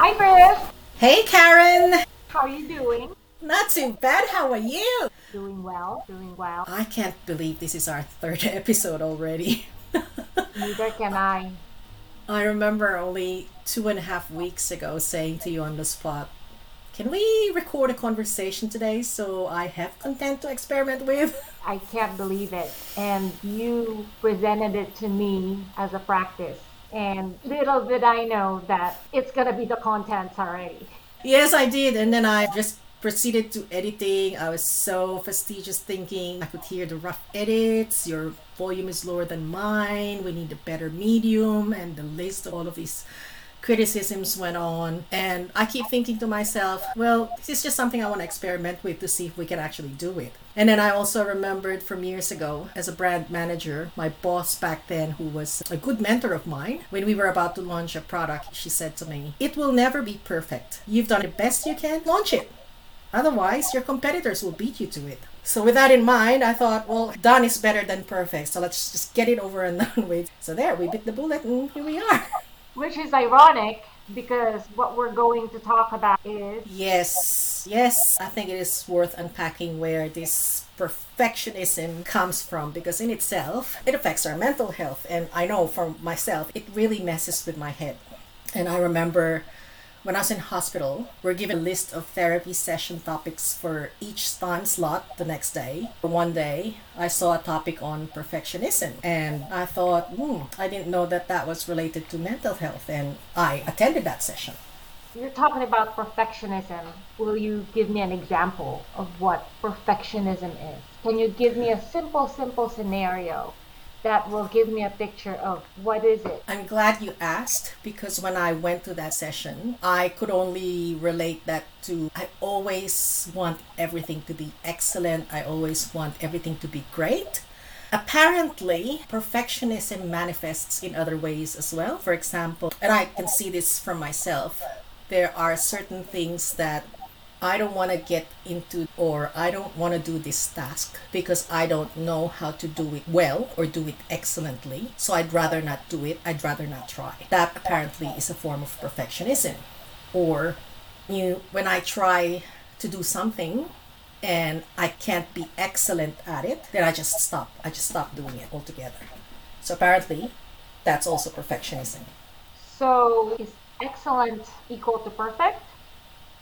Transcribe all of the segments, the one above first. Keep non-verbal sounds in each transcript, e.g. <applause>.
Hi, Kris. Hey, Karen. How are you doing? Not too bad. How are you? Doing well. Doing well. I can't believe this is our third <laughs> episode already. <laughs> Neither can I. I remember only two and a half weeks ago saying to you on the spot, can we record a conversation today so I have content to experiment with? <laughs> I can't believe it. And you presented it to me as a practice. And little did I know that it's going to be the contents already. Yes, I did. And then I just proceeded to editing. I was so fastidious thinking I could hear the rough edits. Your volume is lower than mine. We need a better medium. And the list of all of these criticisms went on. And I keep thinking to myself, well, this is just something I want to experiment with to see if we can actually do it. And then I also remembered from years ago, as a brand manager, my boss back then, who was a good mentor of mine, when we were about to launch a product, she said to me, It will never be perfect. You've done the best you can, launch it. Otherwise, your competitors will beat you to it. So with that in mind, I thought, well, done is better than perfect. So let's just get it over and <laughs> done with. So there, we bit the bullet and here we are. <laughs> Which is ironic because what we're going to talk about is Yes, yes, I think it is worth unpacking where this perfectionism comes from because in itself it affects our mental health and I know for myself it really messes with my head. And I remember when I was in hospital, we're given a list of therapy session topics for each time slot the next day. One day, I saw a topic on perfectionism, and I thought, hmm, I didn't know that that was related to mental health, and I attended that session. you're talking about perfectionism. Will you give me an example of what perfectionism is? Can you give me a simple, simple scenario that will give me a picture of what is it? I'm glad you asked because when I went to that session, I could only relate that to I always want everything to be excellent. I always want everything to be great. Apparently, perfectionism manifests in other ways as well. For example, and I can see this from myself, there are certain things that I don't want to get into or I don't want to do this task because I don't know how to do it well or do it excellently. So I'd rather not do it. I'd rather not try. That apparently is a form of perfectionism. Or you when I try to do something and I can't be excellent at it, then I just stop. I just stop doing it altogether. So apparently that's also perfectionism. So, is excellent equal to perfect?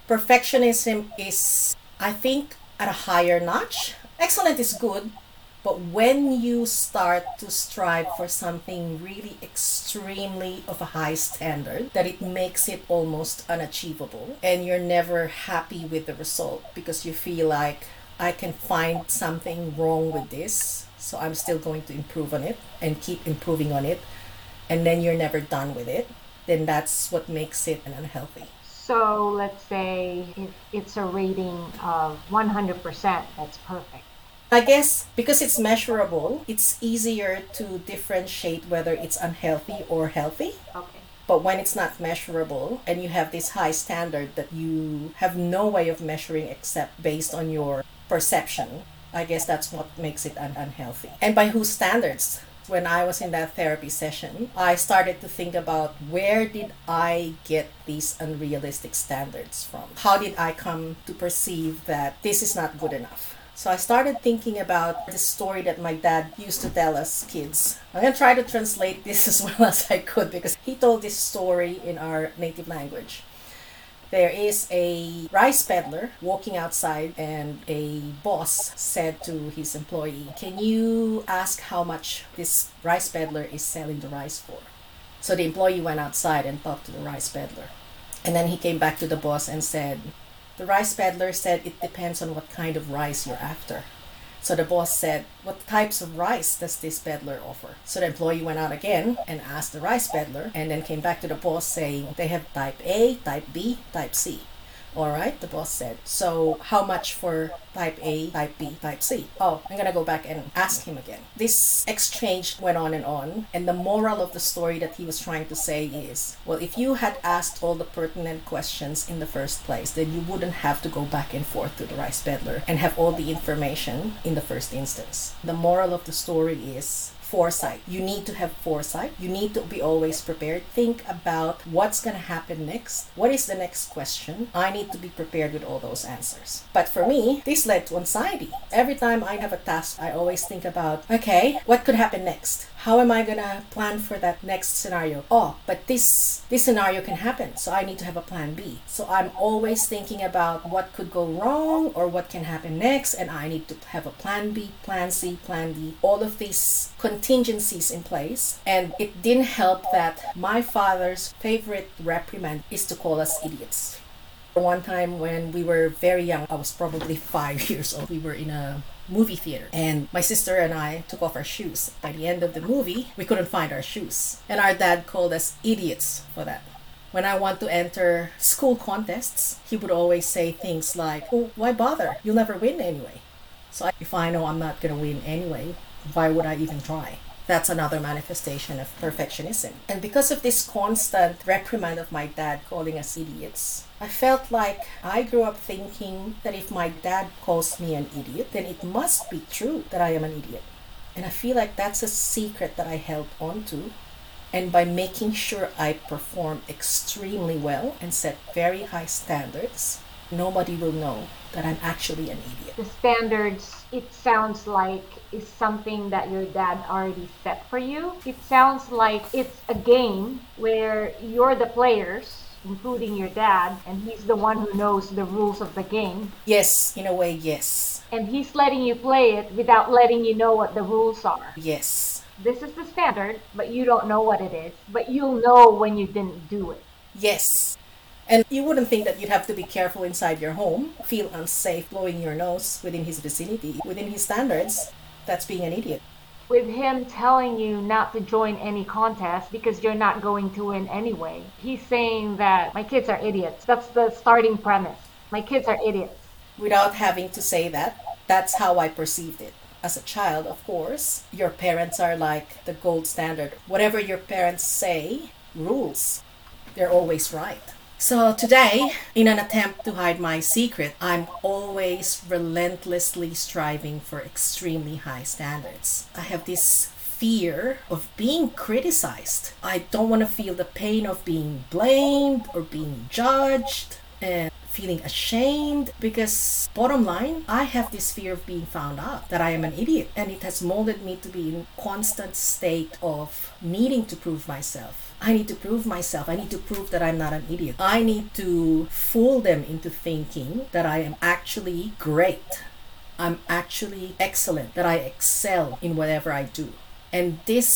Perfectionism is i think at a higher notch. Excellent is good but when you start to strive for something really extremely of a high standard that it makes it almost unachievable and you're never happy with the result because you feel like i can find something wrong with this so i'm still going to improve on it and keep improving on it and then you're never done with it then that's what makes it unhealthy So let's say if it's a rating of 100%, that's perfect. I guess because it's measurable, it's easier to differentiate whether it's unhealthy or healthy. Okay. But when it's not measurable and you have this high standard that you have no way of measuring except based on your perception, I guess that's what makes it un- unhealthy. And by whose standards? When I was in that therapy session, I started to think about where did I get these unrealistic standards from? How did I come to perceive that this is not good enough? So I started thinking about the story that my dad used to tell us kids. I'm going to try to translate this <laughs> as well as I could because he told this story in our native language. There is a rice peddler walking outside, and a boss said to his employee, Can you ask how much this rice peddler is selling the rice for? So the employee went outside and talked to the rice peddler. And then he came back to the boss and said, The rice peddler said it depends on what kind of rice you're after. So the boss said, What types of rice does this peddler offer? So the employee went out again and asked the rice peddler and then came back to the boss saying, They have type A, type B, type C. All right, the boss said. So, how much for type A, type B, type C? Oh, I'm gonna go back and ask him again. This exchange went on and on, and the moral of the story that he was trying to say is well, if you had asked all the pertinent questions in the first place, then you wouldn't have to go back and forth to the rice peddler and have all the information in the first instance. The moral of the story is foresight. You need to have foresight. You need to be always prepared. Think about what's going to happen next. What is the next question? I need to be prepared with all those answers. But for me, this led to anxiety. Every time I have a task, I always think about, okay, what could happen next? How am I to plan for that next scenario? Oh, but this this scenario can happen. So I need to have a plan B. So I'm always thinking about what could go wrong or what can happen next and I need to have a plan B, plan C, plan D. All of these contingencies in place. And it didn't help that my father's favorite reprimand is to call us idiots. One time when we were very young, I was probably five <laughs> years old, we were in a movie theater and my sister and I took off our shoes. By the end of the movie, we couldn't find our shoes. And our dad called us idiots for that. When I want to enter school contests, he would always say things like, oh, why bother? You'll never win anyway. So if I know I'm not going to win anyway, why would I even try? That's another manifestation of perfectionism. And because of this constant reprimand of my dad calling us idiots, I felt like I grew up thinking that if my dad calls me an idiot, then it must be true that I am an idiot. And I feel like that's a secret that I held on to. And by making sure I perform extremely well and set very high standards, nobody will know that I'm actually an idiot. The standards, it sounds like, is something that your dad already set for you. It sounds like it's a game where you're the players including your dad, and he's the one who knows the rules of the game. Yes, in a way, yes. And he's letting you play it without letting you know what the rules are. Yes. This is the standard, but you don't know what it is. But you'll know when you didn't do it. Yes. And you wouldn't think that you'd have to be careful inside your home, feel unsafe blowing your nose within his vicinity, within his standards. That's being an idiot with him telling you not to join any contest because you're not going to win anyway. He's saying that my kids are idiots. That's the starting premise. My kids are idiots. Without having to say that, that's how I perceived it. As a child, of course, your parents are like the gold standard. Whatever your parents say rules. They're always right. So today, in an attempt to hide my secret, I'm always relentlessly striving for extremely high standards. I have this fear of being criticized. I don't want to feel the pain of being blamed or being judged and feeling ashamed because bottom line i have this fear of being found out that i am an idiot and it has molded me to be in constant state of needing to prove myself I need to prove myself. I need to prove that I'm not an idiot. I need to fool them into thinking that I am actually great. I'm actually excellent, that I excel in whatever I do. And this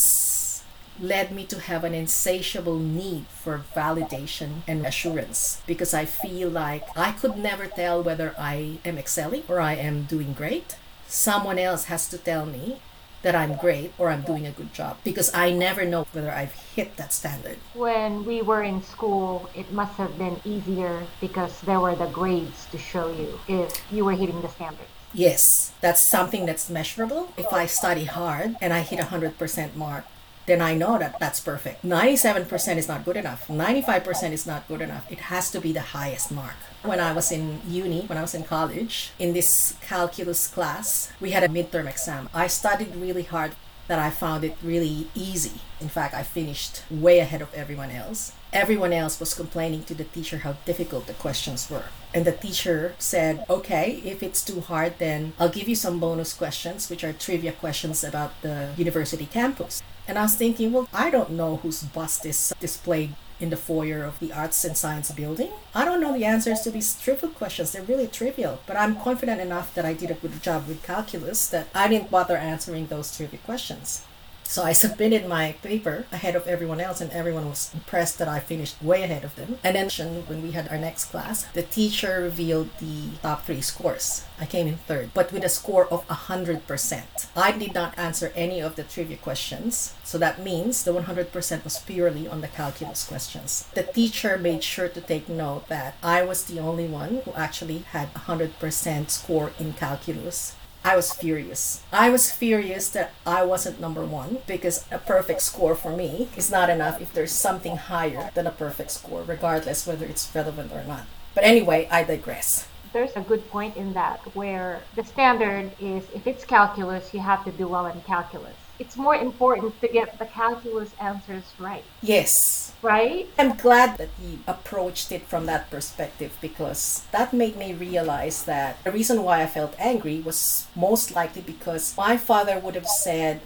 led me to have an insatiable need for validation and assurance because I feel like I could never tell whether I am excelling or I am doing great. Someone else has to tell me that I'm great or I'm doing a good job because I never know whether I've hit that standard. When we were in school, it must have been easier because there were the grades to show you if you were hitting the standards. Yes, that's something that's measurable. If I study hard and I hit a 100% mark, then I know that that's perfect. 97% is not good enough. 95% is not good enough. It has to be the highest mark. When I was in uni, when I was in college, in this calculus class, we had a midterm exam. I studied really hard that I found it really easy. In fact, I finished way ahead of everyone else. Everyone else was complaining to the teacher how difficult the questions were. And the teacher said, okay, if it's too hard, then I'll give you some bonus questions, which are trivia questions about the university campus. And I was thinking, well, I don't know whose bust is displayed in the foyer of the Arts and Science building. I don't know the answers to these trivial questions. They're really trivial, but I'm confident enough that I did a good job with calculus that I didn't bother answering those trivial questions. So I <laughs> submitted my paper ahead of everyone else, and everyone was impressed that I finished way ahead of them. And then when we had our next class, the teacher revealed the top three scores. I came in third, but with a score of 100%. I did not answer any of the trivia questions, so that means the 100% was purely on the calculus questions. The teacher made sure to take note that I was the only one who actually had 100% score in calculus I was furious. I was furious that I wasn't number one because a perfect score for me is not enough if there's something higher than a perfect score, regardless whether it's relevant or not. But anyway, I digress. There's a good point in that where the standard is if it's calculus, you have to do well in calculus it's more important to get the calculus answers right, Yes. right? I'm glad that you approached it from that perspective because that made me realize that the reason why I felt angry was most likely because my father would have said,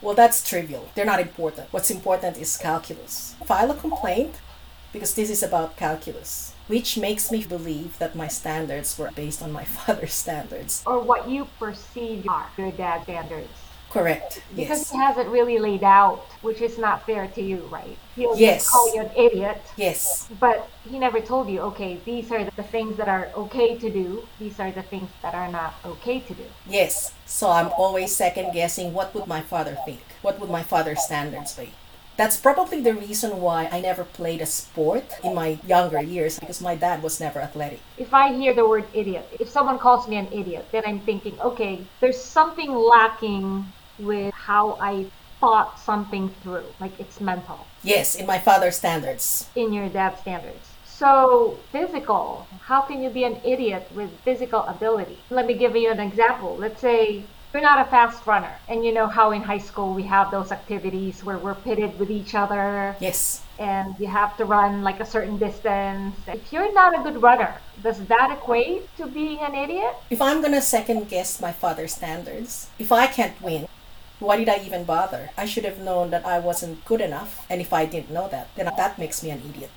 Well, that's trivial. They're not important. What's important is calculus. File a complaint because this is about calculus, which makes me believe that my standards were based on my <laughs> father's standards. Or what you perceive are your dad's standards. Correct. Because Yes. he hasn't really laid out, which is not fair to you, right? He'll just Yes. call you an idiot, Yes. but he never told you, okay, these are the things that are okay to do, these are the things that are not okay to do. Yes. So I'm always second guessing what would my father think? What would my father's standards be? That's probably the reason why I never played a sport in my younger years because my dad was never athletic. If I hear the word idiot, if someone calls me an idiot, then I'm thinking, okay, there's something lacking with how I thought something through, like it's mental. Yes, in my father's standards. in your dad's standards. So, physical, how can you be an idiot with physical ability? Let me give you an example. Let's say you're not a fast runner, and you know how in high school we have those activities where we're pitted with each other Yes. and you have to run like a certain distance. If you're not a good runner, does that equate to being an idiot? If I'm gonna second guess my father's standards, if I can't win, why did I even bother? I should have known that I wasn't good enough. And if I didn't know that, then that makes me an idiot.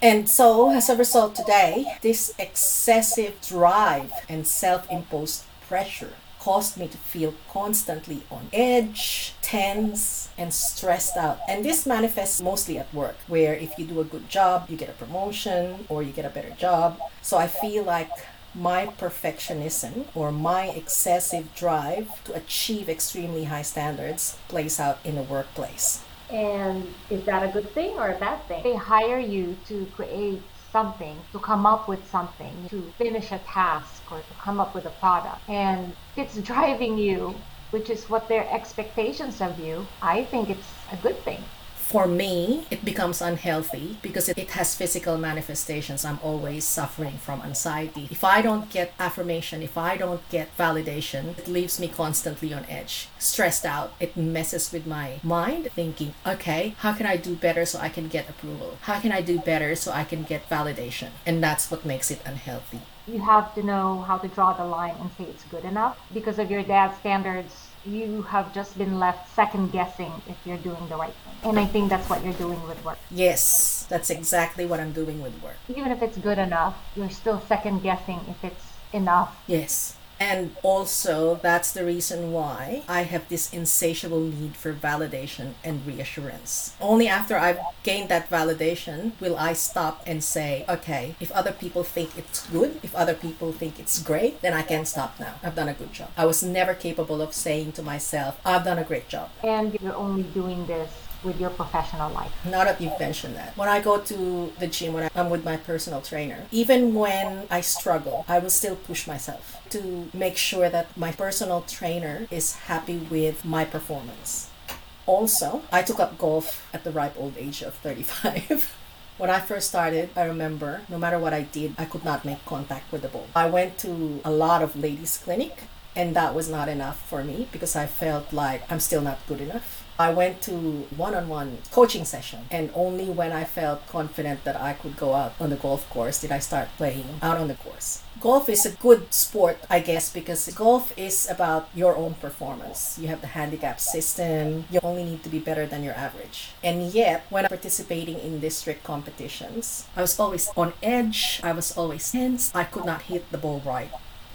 And so, as a result, today, this excessive drive and self imposed pressure caused me to feel constantly on edge, tense, and stressed out. And this manifests mostly at work, where if you do a good job, you get a promotion or you get a better job. So I feel like my perfectionism or my excessive drive to achieve extremely high standards plays out in the workplace. And is that a good thing or a bad thing? They hire you to create something, to come up with something, to finish a task or to come up with a product. And it's <laughs> driving you, which is what their expectations of you, I think it's a good thing. For me, it becomes unhealthy because it, it has physical manifestations. I'm always suffering from anxiety. If I don't get affirmation, if I don't get validation, it leaves me constantly on edge, stressed out. It messes with my mind, thinking, okay, how can I do better so I can get approval? How can I do better so I can get validation? And that's what makes it unhealthy. You have to know how to draw the line and say it's good enough. Because of your dad's standards, you have just been left second guessing if you're doing the right thing. And I think that's what you're doing with work. Yes, that's exactly what I'm doing with work. Even if it's good enough, you're still second guessing if it's enough. Yes. And also, that's the reason why I have this insatiable need for validation and reassurance. Only after I've gained that validation will I stop and say, okay, if other people think it's good, if other people think it's great, then I can stop now. I've done a good job. I was never capable of saying to myself, I've done a great job. And you're only doing this with your professional life. Now that you've mentioned that, when I go to the gym, when I'm with my personal trainer, even when I struggle, I will still push myself to make sure that my personal trainer is happy with my performance. Also, I took up golf at the ripe old age of 35. <laughs> When I first started, I remember no matter what I did, I could not make contact with the ball. I went to a lot of ladies' clinic, and that was not enough for me because I felt like I'm still not good enough. I went to one-on-one coaching session and only when I felt confident that I could go out on the golf course did I start playing out on the course. Golf is a good sport, I guess, because golf is about your own performance. You have the handicap system. You only need to be better than your average. And yet, when participating in district competitions, I was always on edge. I was always tense. I could not hit the ball right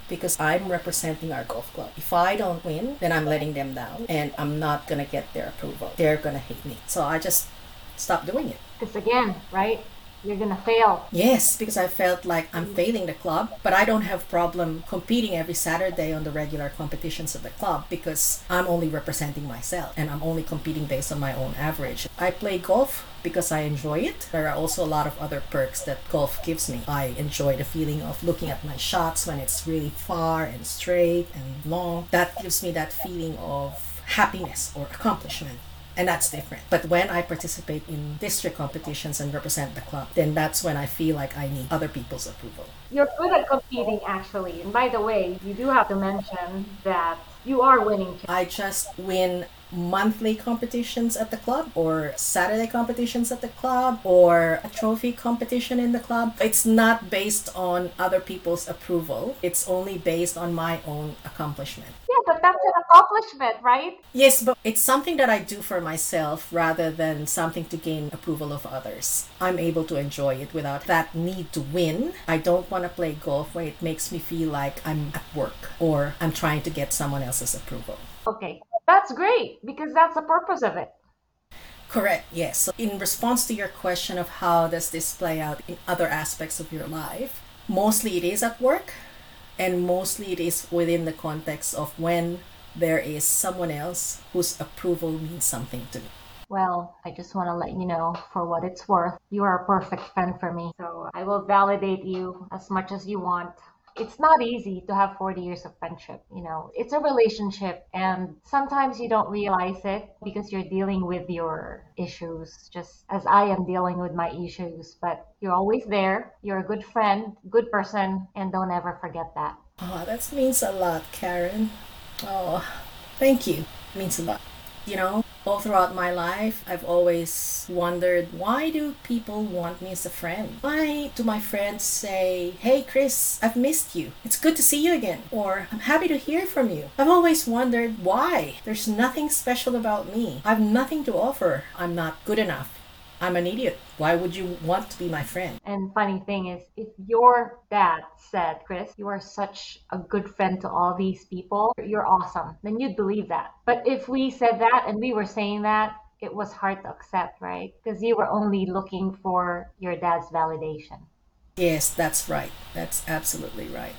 because I'm representing our golf club. If I don't win, then I'm letting them down and I'm not gonna get their approval. They're gonna hate me. So I just stopped doing it. Because again, right? You're gonna fail. Yes, because I felt like I'm failing the club, but I don't have problem competing every Saturday on the regular competitions of the club because I'm only representing myself and I'm only competing based on my own average. I play golf because I enjoy it. There are also a lot of other perks that golf gives me. I enjoy the feeling of looking at my shots when it's really far and straight and long. That gives me that feeling of happiness or accomplishment and that's different. But when I participate in district competitions and represent the club, then that's when I feel like I need other people's approval. You're good at competing, actually. And by the way, you do have to mention that you are winning. I just win monthly competitions at the club or Saturday competitions at the club or a trophy competition in the club. It's not based on other people's approval. It's only based on my own accomplishment. But that's an accomplishment, right? Yes, but it's something that I do for myself rather than something to gain approval of others. I'm able to enjoy it without that need to win. I don't want to play golf when it makes me feel like I'm at work or I'm trying to get someone else's approval. Okay, that's great because that's the purpose of it. Correct, yes. So in response to your question of how does this play out in other aspects of your life, mostly it is at work and mostly it is within the context of when there is someone else whose approval means something to me. Well, I just want to let you know, for what it's worth, you are a perfect friend for me. So I will validate you as much as you want it's not easy to have 40 years of friendship you know. It's a relationship and sometimes you don't realize it because you're dealing with your issues just as i am dealing with my issues. But you're always there. You're a good friend good person and don't ever forget that. Oh that means a lot karen. Oh thank you. It means a lot you know all throughout my life, I've always wondered why do people want me as a friend? Why do my friends say, Hey Kris, I've missed you. It's good to see you again. Or I'm happy to hear from you. I've always wondered why. There's nothing special about me. I've nothing to offer. I'm not good enough. I'm an idiot. Why would you want to be my friend? And funny thing is, if your dad said, Kris, you are such a good friend to all these people, you're awesome, then you'd believe that. But if we said that and we were saying that, it was hard to accept, right? Because you were only looking for your dad's validation. Yes, that's right. That's absolutely right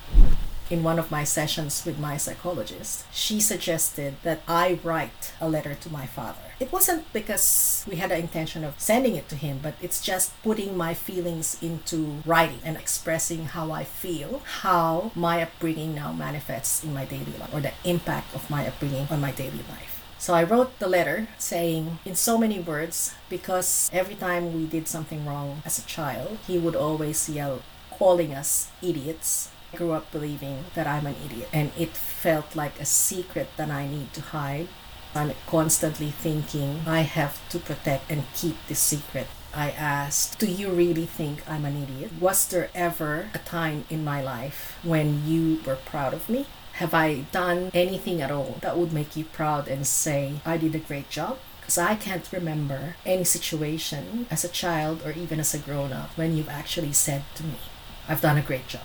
in one of my sessions with my psychologist, she suggested that I write a letter to my father. It wasn't because we had the intention of sending it to him, but it's just putting my feelings into writing and expressing how I feel, how my upbringing now manifests in my daily life, or the impact of my upbringing on my daily life. So I wrote the letter saying in so many words because every time we did something wrong as a child, he would always yell, calling us idiots I grew up believing that I'm an idiot, and it felt like a secret that I need to hide. I'm constantly thinking I have to protect and keep this secret. I asked, Do you really think I'm an idiot? Was there ever a time in my life when you were proud of me? Have I done anything at all that would make you proud and say, I did a great job? Because I can't remember any situation as a child or even as a grown up when you've actually said to me, I've done a great job.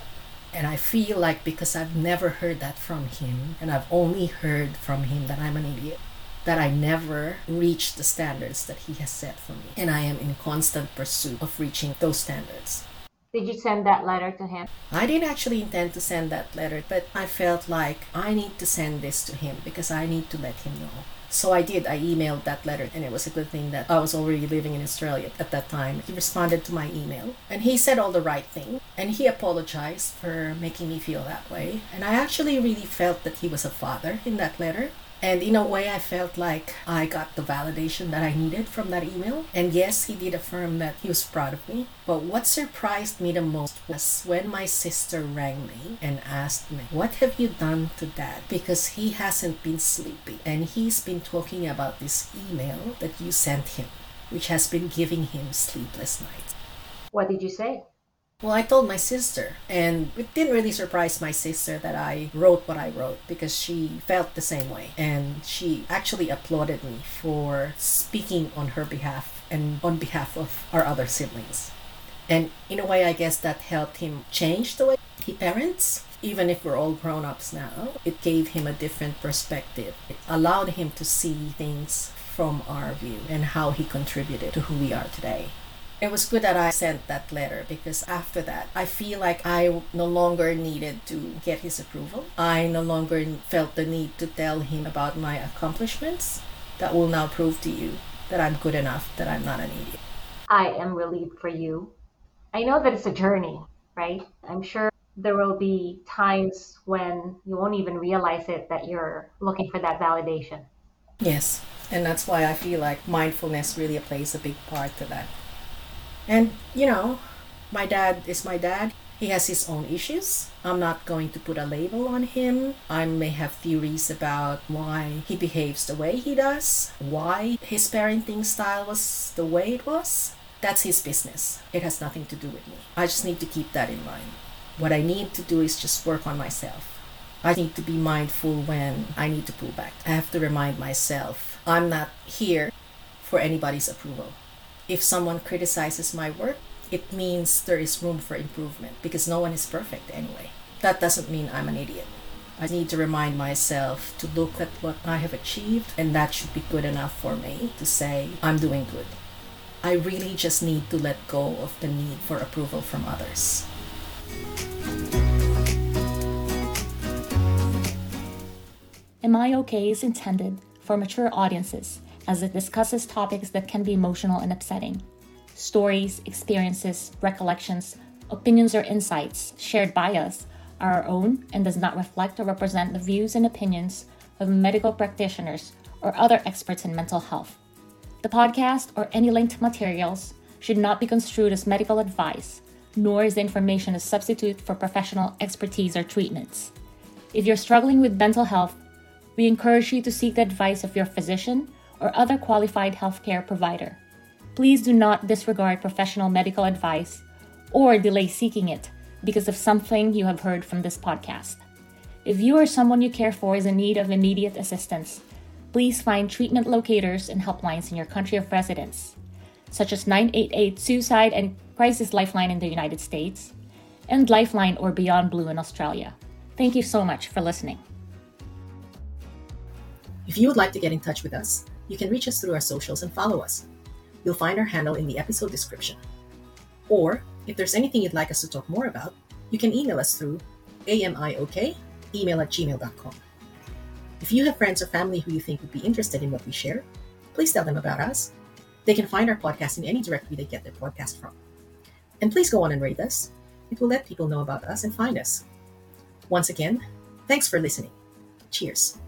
And I feel like because I've never heard that from him, and I've only heard from him that I'm an idiot, that I never reached the standards that he has set for me. And I am in constant pursuit of reaching those standards. Did you send that letter to him? I didn't actually intend to send that letter, but I felt like I need to send this to him because I need to let him know so I did. I emailed that letter, and it was a good thing that I was already living in Australia at that time. He responded to my email, and he said all the right thing, and he apologized for making me feel that way. And I actually really felt that he was a father in that letter. And in a way, I felt like I got the validation that I needed from that email. And yes, he did affirm that he was proud of me. But what surprised me the most was when my sister rang me and asked me, What have you done to dad? Because he hasn't been sleeping. And he's been talking about this email that you sent him, which has been giving him sleepless nights. What did you say? Well, I told my sister, and it didn't really surprise my sister that I wrote what I wrote because she felt the same way. And she actually applauded me for speaking on her behalf and on behalf of our other siblings. And in a way, I guess that helped him change the way he parents. Even if we're all grown ups now, it gave him a different perspective. It allowed him to see things from our view and how he contributed to who we are today. It was good that I sent that letter because after that, I feel like I no longer needed to get his approval. I no longer felt the need to tell him about my accomplishments. That will now prove to you that I'm good enough, that I'm not an idiot. I am relieved for you. I know that it's a journey, right? I'm sure there will be times when you won't even realize it that you're looking for that validation. Yes, and that's why I feel like mindfulness really plays a big part to that. And, you know, my dad is my dad. He has his own issues. I'm not going to put a label on him. I may have theories about why he behaves the way he does, why his parenting style was the way it was. That's his business. It has nothing to do with me. I just need to keep that in mind. What I need to do is just work on myself. I need to be mindful when I need to pull back. I have to remind myself I'm not here for anybody's approval. If someone criticizes my work, it means there is room for improvement because no one is perfect anyway. That doesn't mean I'm an idiot. I need to remind myself to look at what I have achieved, and that should be good enough for me to say, I'm doing good. I really just need to let go of the need for approval from others. Am I OK is intended for mature audiences as it discusses topics that can be emotional and upsetting. Stories, experiences, recollections, opinions, or insights shared by us are our own and does not reflect or represent the views and opinions of medical practitioners or other experts in mental health. The podcast or any linked materials should not be construed as medical advice, nor is the information a substitute for professional expertise or treatments. If you're struggling with mental health, we encourage you to seek the advice of your physician or other qualified healthcare provider. Please do not disregard professional medical advice or delay seeking it because of something you have heard from this podcast. If you or someone you care for is in need of immediate assistance, please find treatment locators and helplines in your country of residence, such as 988 Suicide and Crisis Lifeline in the United States, and Lifeline or Beyond Blue in Australia. Thank you so much for listening. If you would like to get in touch with us, you can reach us through our socials and follow us. You'll find our handle in the episode description. Or, if there's anything you'd like us to talk more about, you can email us through amiok email at gmail.com. If you have friends or family who you think would be interested in what we share, please tell them about us. They can find our podcast in any directory they get their podcast from. And please go on and rate us. It will let people know about us and find us. Once again, thanks for listening. Cheers.